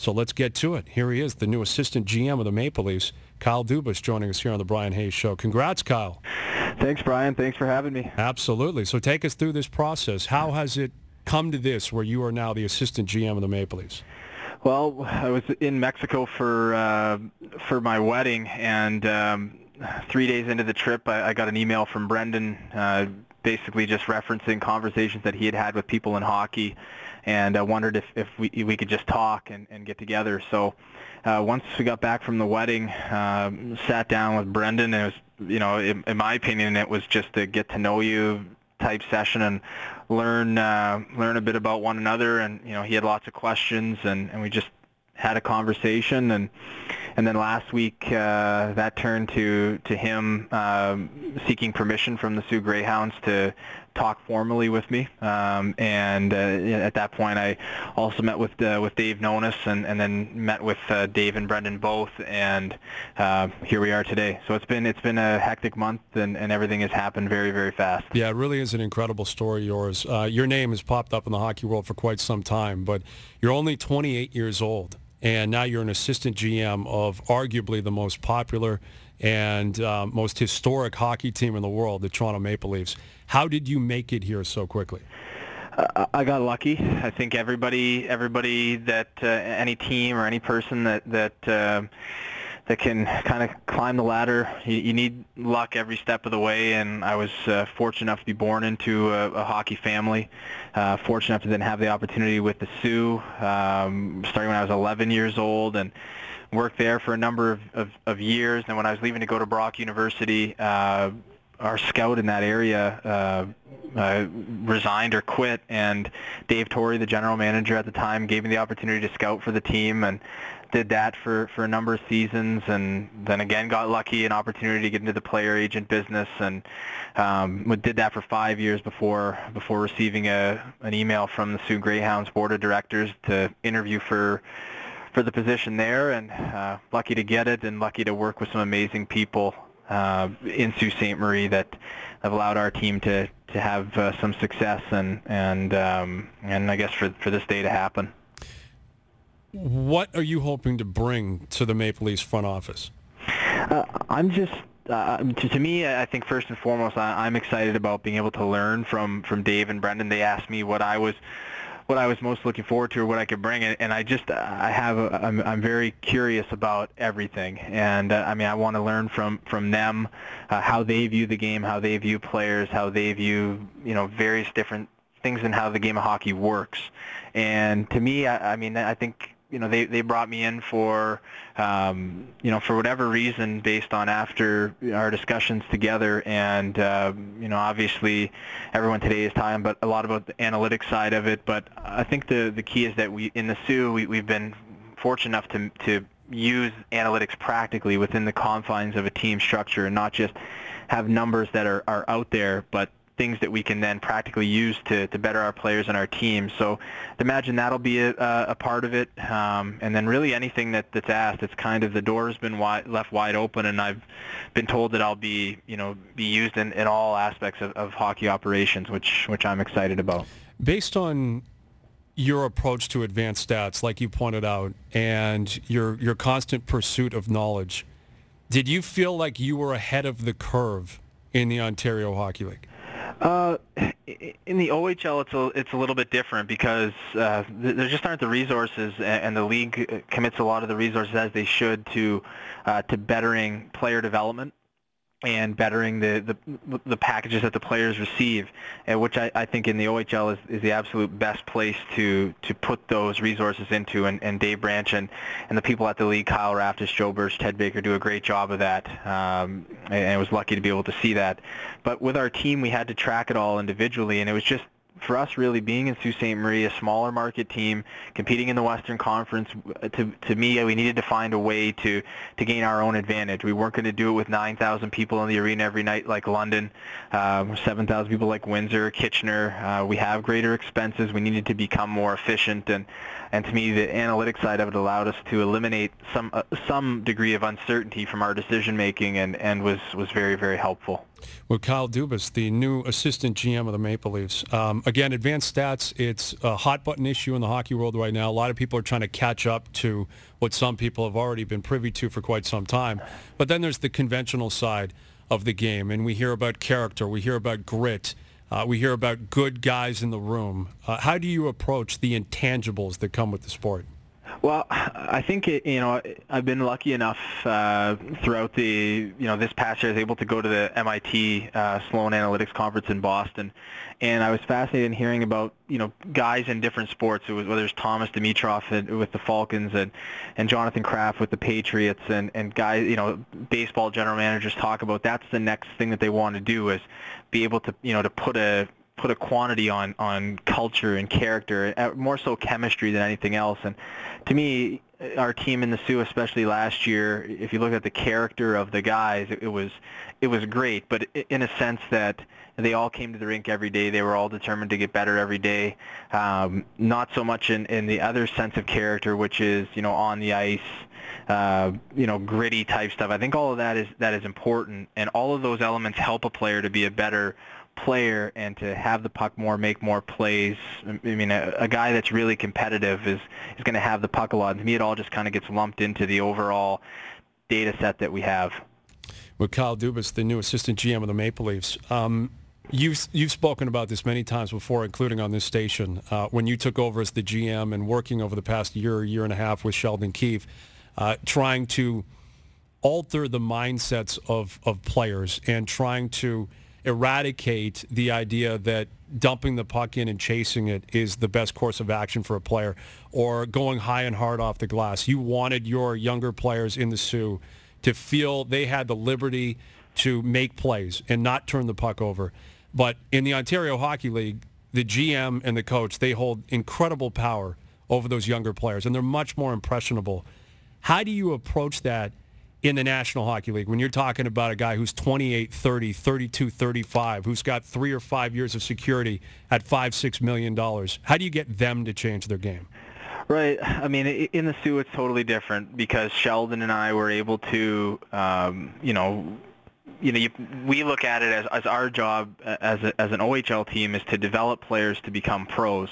So let's get to it. Here he is, the new assistant GM of the Maple Leafs, Kyle Dubas, joining us here on the Brian Hayes Show. Congrats, Kyle. Thanks, Brian. Thanks for having me. Absolutely. So take us through this process. How has it come to this, where you are now the assistant GM of the Maple Leafs? Well, I was in Mexico for uh, for my wedding, and um, three days into the trip, I, I got an email from Brendan, uh, basically just referencing conversations that he had had with people in hockey, and I wondered if, if we we could just talk and, and get together. So uh, once we got back from the wedding, um, sat down with Brendan, and it was, you know, in, in my opinion, it was just a get to know you type session and learn uh, learn a bit about one another. And you know, he had lots of questions, and, and we just had a conversation and and then last week uh, that turned to to him um, seeking permission from the Soo Greyhounds to talk formally with me. Um, and uh, at that point, I also met with uh, with Dave Nonis and, and then met with uh, Dave and Brendan both. And uh, here we are today. So it's been it's been a hectic month, and, and everything has happened very very fast. Yeah, it really is an incredible story. Yours. Uh, your name has popped up in the hockey world for quite some time, but you're only 28 years old and now you're an assistant GM of arguably the most popular and uh, most historic hockey team in the world, the Toronto Maple Leafs. How did you make it here so quickly? Uh, I got lucky. I think everybody, everybody that uh, any team or any person that that uh, that can kind of climb the ladder. You, you, need luck every step of the way, and I was uh, fortunate enough to be born into a, a hockey family. Uh, fortunate enough to then have the opportunity with the Soo, um, starting when I was 11 years old, and worked there for a number of, of, of years. And when I was leaving to go to Brock University, uh, our scout in that area uh, uh, resigned or quit, and Dave Torrie, the general manager at the time, gave me the opportunity to scout for the team, and did that for, for a number of seasons and then again got lucky an opportunity to get into the player agent business and um, did that for five years before before receiving a an email from the Soo Greyhounds board of directors to interview for for the position there and uh, lucky to get it and lucky to work with some amazing people uh, in Sault Ste. Marie that have allowed our team to to have uh, some success and and um, and I guess for for this day to happen. What are you hoping to bring to the Maple Leafs front office? Uh, I'm just uh, to, to, me, I think first and foremost, I, am excited about being able to learn from from Dave and Brendan. They asked me what I was what I was most looking forward to or what I could bring, and, I just I have a, I'm I'm very curious about everything, and uh, I mean I want to learn from from them uh, how they view the game, how they view players, how they view you know various different things in how the game of hockey works. And to me, I, I mean I think you know they they brought me in for um, you know for whatever reason based on after our discussions together. And uh, you know obviously everyone today is talking but a lot about the analytics side of it. But I think the the key is that we in the Soo we, we've been fortunate enough to to use analytics practically within the confines of a team structure and not just have numbers that are, are out there but things that we can then practically use to, to better our players and our team. So imagine that'll be a, a part of it. Um, and then really anything that, that's asked, it's kind of the door has been wide, left wide open, and I've been told that I'll be, you know, be used in, in all aspects of, of hockey operations, which, which I'm excited about. Based on your approach to advanced stats, like you pointed out, and your, your constant pursuit of knowledge, did you feel like you were ahead of the curve in the Ontario Hockey League? Uh, in the OHL, it's a it's a little bit different because uh, there just aren't the resources, and the league commits a lot of the resources as they should to uh, to bettering player development and bettering the, the the packages that the players receive, which I, I think in the OHL is, is the absolute best place to to put those resources into. And, and Dave Branch and, and the people at the league, Kyle Raftis, Joe Birch, Ted Baker, do a great job of that. Um, and I was lucky to be able to see that. But with our team, we had to track it all individually, and it was just for us really being in Sault Ste. Marie, a smaller market team, competing in the Western Conference, to, to me, we needed to find a way to, to gain our own advantage. We weren't going to do it with 9,000 people in the arena every night like London, um, 7,000 people like Windsor, Kitchener. Uh, we have greater expenses. We needed to become more efficient. And, and to me, the analytics side of it allowed us to eliminate some, uh, some degree of uncertainty from our decision making and, and was, was very, very helpful. With Kyle Dubas, the new assistant GM of the Maple Leafs. Um, again, advanced stats, it's a hot button issue in the hockey world right now. A lot of people are trying to catch up to what some people have already been privy to for quite some time. But then there's the conventional side of the game, and we hear about character, we hear about grit, uh, we hear about good guys in the room. Uh, how do you approach the intangibles that come with the sport? Well, I think it, you know I've been lucky enough uh, throughout the you know this past year I was able to go to the MIT uh, Sloan Analytics conference in Boston, and I was fascinated in hearing about you know guys in different sports. It was whether it's Thomas Dimitroff with the Falcons and and Jonathan Kraft with the Patriots and and guys you know baseball general managers talk about that's the next thing that they want to do is be able to you know to put a put a quantity on on culture and character, uh, more so chemistry than anything else. And to me, our team in the Soo, especially last year, if you look at the character of the guys, it, it was it was great. But in a sense that they all came to the rink every day. They were all determined to get better every day. Um, not so much in, in the other sense of character, which is you know on the ice, uh, you know gritty type stuff. I think all of that is that is important, and all of those elements help a player to be a better player and to have the puck more, make more plays. I mean, a, a guy that's really competitive is is going to have the puck a lot. And to me, it all just kind of gets lumped into the overall data set that we have. With Kyle Dubas, the new assistant GM of the Maple Leafs. Um, You've you've spoken about this many times before, including on this station. Uh, when you took over as the GM and working over the past year, year and a half with Sheldon Keefe, uh, trying to alter the mindsets of of players and trying to eradicate the idea that dumping the puck in and chasing it is the best course of action for a player or going high and hard off the glass. You wanted your younger players in the Soo to feel they had the liberty to make plays and not turn the puck over. But in the Ontario Hockey League, the GM and the coach, they hold incredible power over those younger players and they're much more impressionable. How do you approach that in the National Hockey League when you're talking about a guy who's 28, 30, 32, 35, who's got three or five years of security at five, six million dollars? How do you get them to change their game? Right. I mean, in the Soo, it's totally different because Sheldon and I were able to, um, you know, you know, you, we look at it as, as our job as, a, as an OHL team is to develop players to become pros.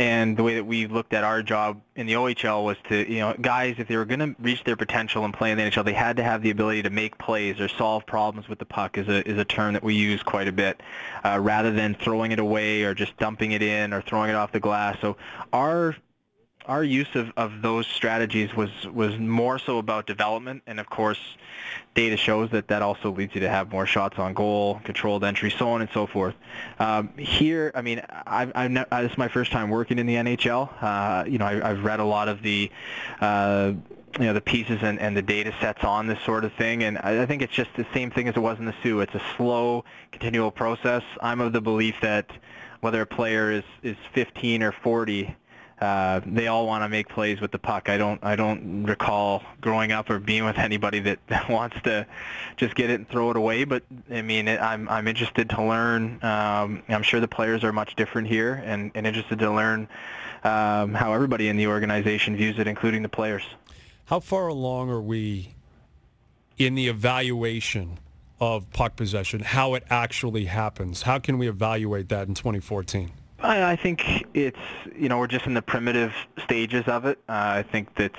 And the way that we looked at our job in the OHL was to, you know, guys, if they were going to reach their potential and play in the NHL, they had to have the ability to make plays or solve problems with the puck is a, is a term that we use quite a bit, uh, rather than throwing it away or just dumping it in or throwing it off the glass. So our our use of, of those strategies was, was more so about development, and of course, data shows that that also leads you to have more shots on goal, controlled entry, so on and so forth. Um, here, I mean, I've, I've ne- this is my first time working in the NHL. Uh, you know, I, have read a lot of the uh, you know the pieces and, and the data sets on this sort of thing and I, I think it's just the same thing as it was in the Soo. It's a slow, continual process. I'm of the belief that whether a player is, is 15 or 40, uh, they all want to make plays with the puck. I don't I don't recall growing up or being with anybody that, that wants to just get it and throw it away. But I mean, it, I'm I'm interested to learn. Um, I'm sure the players are much different here, and, and interested to learn um, how everybody in the organization views it, including the players. How far along are we in the evaluation of puck possession? How it actually happens? How can we evaluate that in 2014? I, I think it's you know we're just in the primitive stages of it. Uh, I think that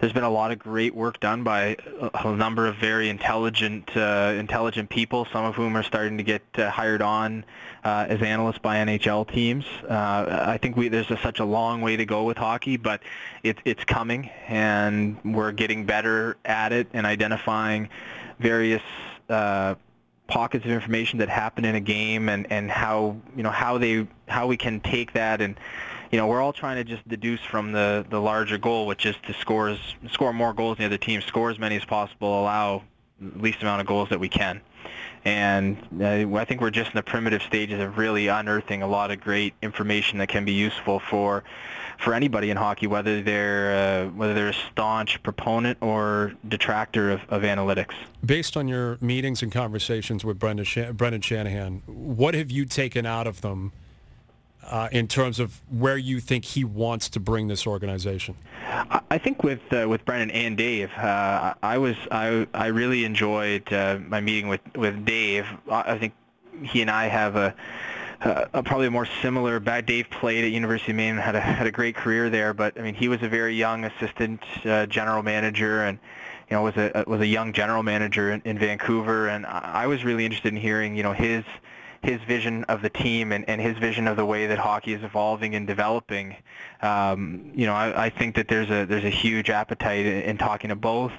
there's been a lot of great work done by a, a number of very intelligent uh, intelligent people. Some of whom are starting to get uh, hired on uh, as analysts by NHL teams. Uh, I think we there's a, such a long way to go with hockey, but it's it's coming, and we're getting better at it and identifying various uh, pockets of information that happen in a game and, and how you know how they how we can take that. And you know we're all trying to just deduce from the the larger goal which is to score score more goals than the other team score as many as possible allow least amount of goals that we can and uh, I think we're just in the primitive stages of really unearthing a lot of great information that can be useful for for anybody in hockey, whether they're uh, whether they're a staunch proponent or detractor of, of analytics. Based on your meetings and conversations with Brendan, Brendan Shanahan, what have you taken out of them uh, in terms of where you think he wants to bring this organization? I think with uh, with Brendan and Dave, uh, I was I I really enjoyed uh, my meeting with with Dave. I think he and I have a, a probably a more similar back. Dave played at University of Maine, had a had a great career there, but I mean he was a very young assistant uh, general manager and you know was a was a young general manager in, in Vancouver, and I was really interested in hearing you know his his vision of the team and, and his vision of the way that hockey is evolving and developing. Um, you know, I, I think that there's a there's a huge appetite in, in talking to both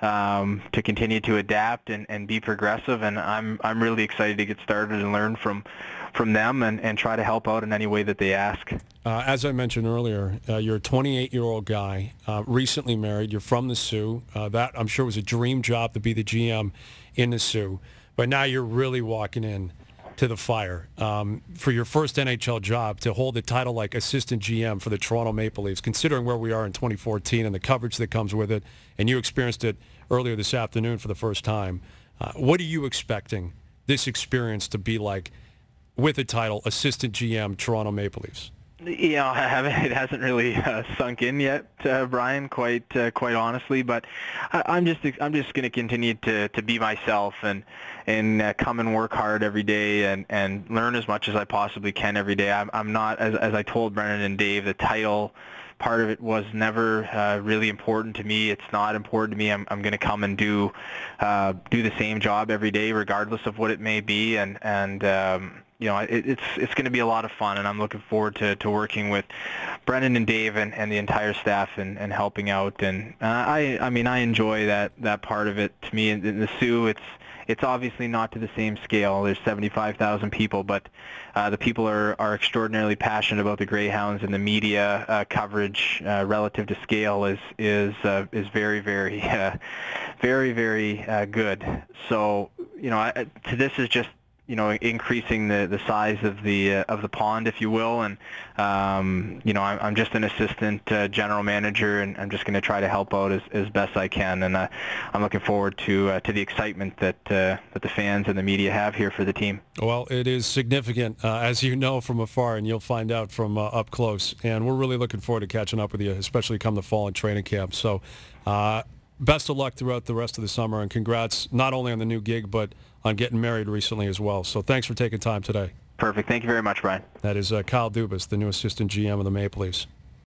um, to continue to adapt and, and be progressive. And I'm I'm really excited to get started and learn from from them and, and try to help out in any way that they ask. Uh, as I mentioned earlier, uh, you're a 28-year-old guy, uh, recently married. You're from the Soo. Uh, that I'm sure was a dream job to be the GM in the Soo. But now you're really walking in to the fire um, for your first NHL job to hold the title like assistant GM for the Toronto Maple Leafs, considering where we are in 2014 and the coverage that comes with it, and you experienced it earlier this afternoon for the first time. Uh, what are you expecting this experience to be like with a title, assistant GM, Toronto Maple Leafs? You know, it hasn't really uh, sunk in yet, uh, Brian. Quite, uh, quite honestly, but I, am just, I'm just going to continue to to be myself and and uh, come and work hard every day and and learn as much as I possibly can every day. I'm, I'm not, as as I told Brendan and Dave, the title part of it was never uh, really important to me. It's not important to me. I'm, I'm going to come and do uh, do the same job every day, regardless of what it may be, and and um, you know, it, it's it's going to be a lot of fun, and I'm looking forward to, to working with Brendan and Dave and, and the entire staff and, and helping out. And uh, I I mean I enjoy that that part of it. To me, in, in the Soo, it's it's obviously not to the same scale. There's 75,000 people, but uh, the people are, are extraordinarily passionate about the Greyhounds, and the media uh, coverage uh, relative to scale is is uh, is very very uh, very very uh, good. So you know, I, to this is just you know, increasing the, the size of the uh, of the pond, if you will. And um, you know, I'm, I'm just an assistant uh, general manager, and I'm just going to try to help out as, as best I can. And uh, I'm looking forward to uh, to the excitement that uh, that the fans and the media have here for the team. Well, it is significant, uh, as you know from afar, and you'll find out from up close. And we're really looking forward to catching up with you, especially come the fall and training camp. So best of luck throughout the rest of the summer, and congrats not only on the new gig, but on getting married recently as well. So thanks for taking time today. Perfect. Thank you very much, Brian. That is uh, Kyle Dubas, the new assistant GM of the Maple Leafs.